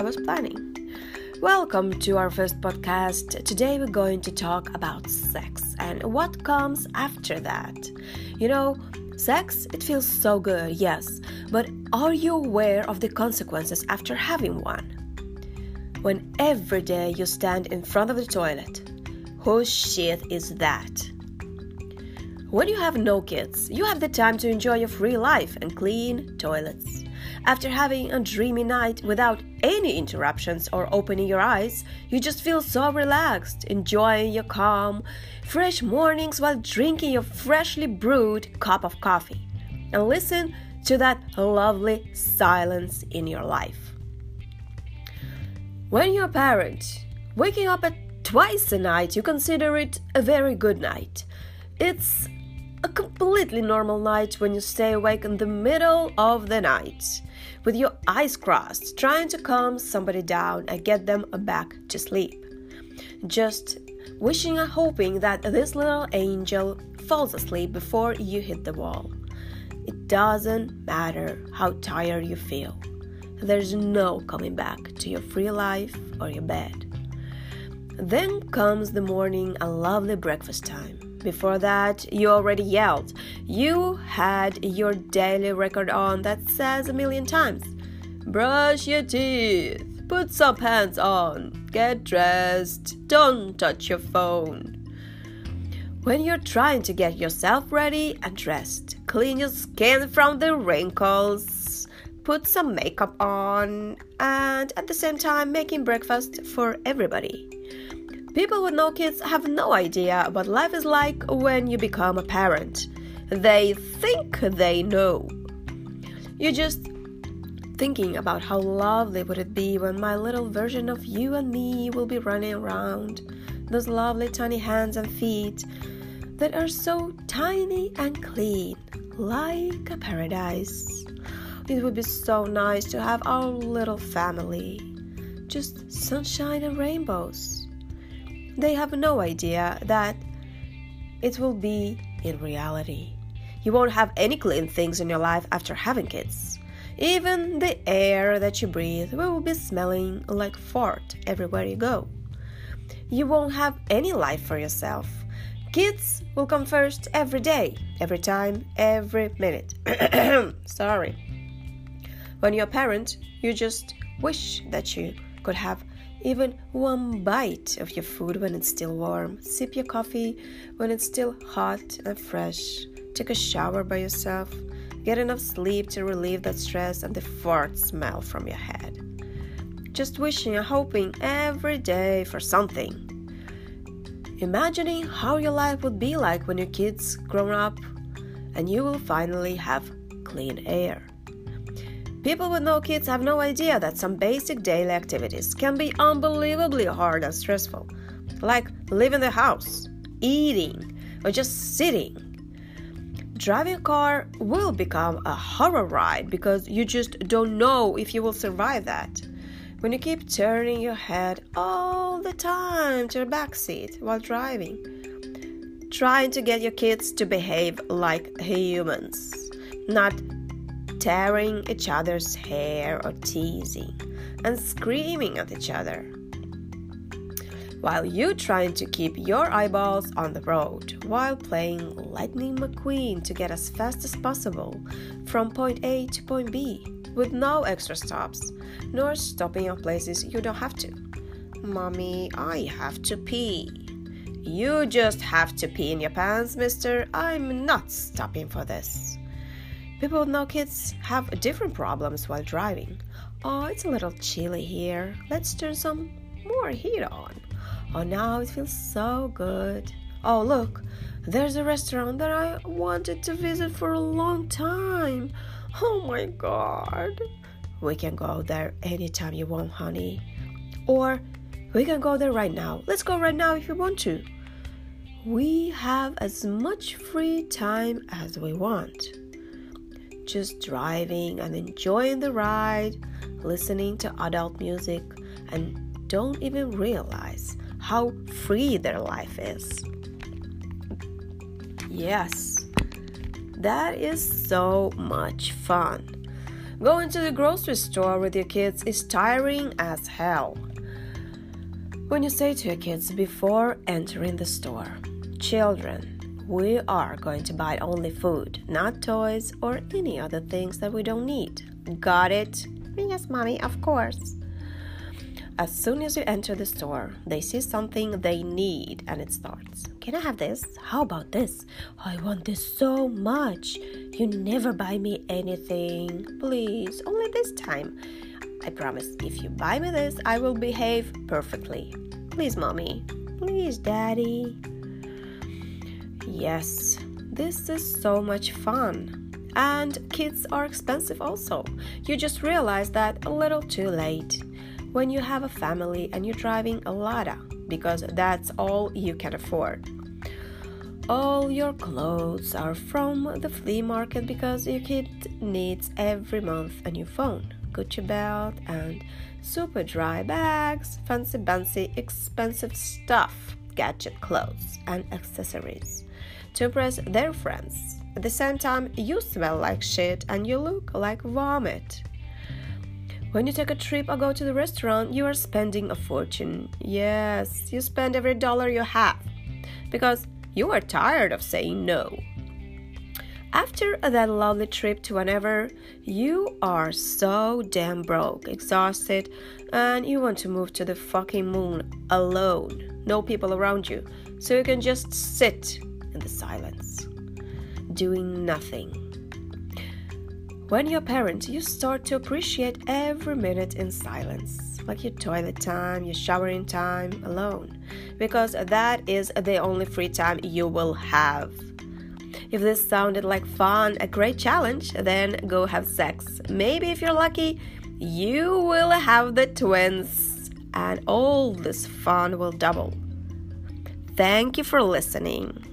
I was planning. Welcome to our first podcast. Today we're going to talk about sex and what comes after that. You know, sex, it feels so good, yes, but are you aware of the consequences after having one? When every day you stand in front of the toilet, whose shit is that? When you have no kids, you have the time to enjoy your free life and clean toilets. After having a dreamy night without any interruptions or opening your eyes, you just feel so relaxed, enjoying your calm, fresh mornings while drinking your freshly brewed cup of coffee. And listen to that lovely silence in your life. When you're a parent, waking up at twice a night, you consider it a very good night. It's a completely normal night when you stay awake in the middle of the night with your eyes crossed, trying to calm somebody down and get them back to sleep. Just wishing and hoping that this little angel falls asleep before you hit the wall. It doesn't matter how tired you feel, there's no coming back to your free life or your bed. Then comes the morning and lovely breakfast time. Before that, you already yelled. You had your daily record on that says a million times Brush your teeth, put some pants on, get dressed, don't touch your phone. When you're trying to get yourself ready and dressed, clean your skin from the wrinkles, put some makeup on, and at the same time making breakfast for everybody. People with no kids have no idea what life is like when you become a parent. They think they know. You're just thinking about how lovely would it be when my little version of you and me will be running around those lovely tiny hands and feet that are so tiny and clean like a paradise it would be so nice to have our little family just sunshine and rainbows they have no idea that it will be in reality. You won't have any clean things in your life after having kids. Even the air that you breathe will be smelling like fart everywhere you go. You won't have any life for yourself. Kids will come first every day, every time, every minute. Sorry. When you're a parent, you just wish that you could have even one bite of your food when it's still warm. Sip your coffee when it's still hot and fresh. Take a shower by yourself. Get enough sleep to relieve that stress and the fart smell from your head. Just wishing and hoping every day for something. Imagining how your life would be like when your kids grown up and you will finally have clean air. People with no kids have no idea that some basic daily activities can be unbelievably hard and stressful, like leaving the house, eating, or just sitting. Driving a car will become a horror ride because you just don't know if you will survive that. When you keep turning your head all the time to your back seat while driving, trying to get your kids to behave like humans, not tearing each other's hair or teasing and screaming at each other. While you trying to keep your eyeballs on the road while playing Lightning McQueen to get as fast as possible from point A to point B with no extra stops, nor stopping at places you don't have to. Mommy, I have to pee. You just have to pee in your pants, mister. I'm not stopping for this. People with no kids have different problems while driving. Oh, it's a little chilly here. Let's turn some more heat on. Oh, now it feels so good. Oh, look, there's a restaurant that I wanted to visit for a long time. Oh my god. We can go there anytime you want, honey. Or we can go there right now. Let's go right now if you want to. We have as much free time as we want just driving and enjoying the ride, listening to adult music, and don't even realize how free their life is. Yes, that is so much fun. Going to the grocery store with your kids is tiring as hell. When you say to your kids before entering the store, Children, we are going to buy only food, not toys or any other things that we don't need. Got it? Yes, mommy, of course. As soon as you enter the store, they see something they need and it starts. Can I have this? How about this? I want this so much. You never buy me anything. Please, only this time. I promise, if you buy me this, I will behave perfectly. Please, mommy. Please, daddy. Yes, this is so much fun. And kids are expensive also. You just realize that a little too late when you have a family and you're driving a Lada because that's all you can afford. All your clothes are from the flea market because your kid needs every month a new phone, Gucci belt, and Superdry bags, fancy fancy expensive stuff, gadget clothes, and accessories impress their friends. At the same time, you smell like shit and you look like vomit. When you take a trip or go to the restaurant, you are spending a fortune. Yes, you spend every dollar you have because you are tired of saying no. After that lovely trip to whenever, you are so damn broke, exhausted, and you want to move to the fucking moon alone. No people around you, so you can just sit the silence, doing nothing. When you're a parent, you start to appreciate every minute in silence, like your toilet time, your showering time alone, because that is the only free time you will have. If this sounded like fun, a great challenge, then go have sex. Maybe if you're lucky, you will have the twins, and all this fun will double. Thank you for listening.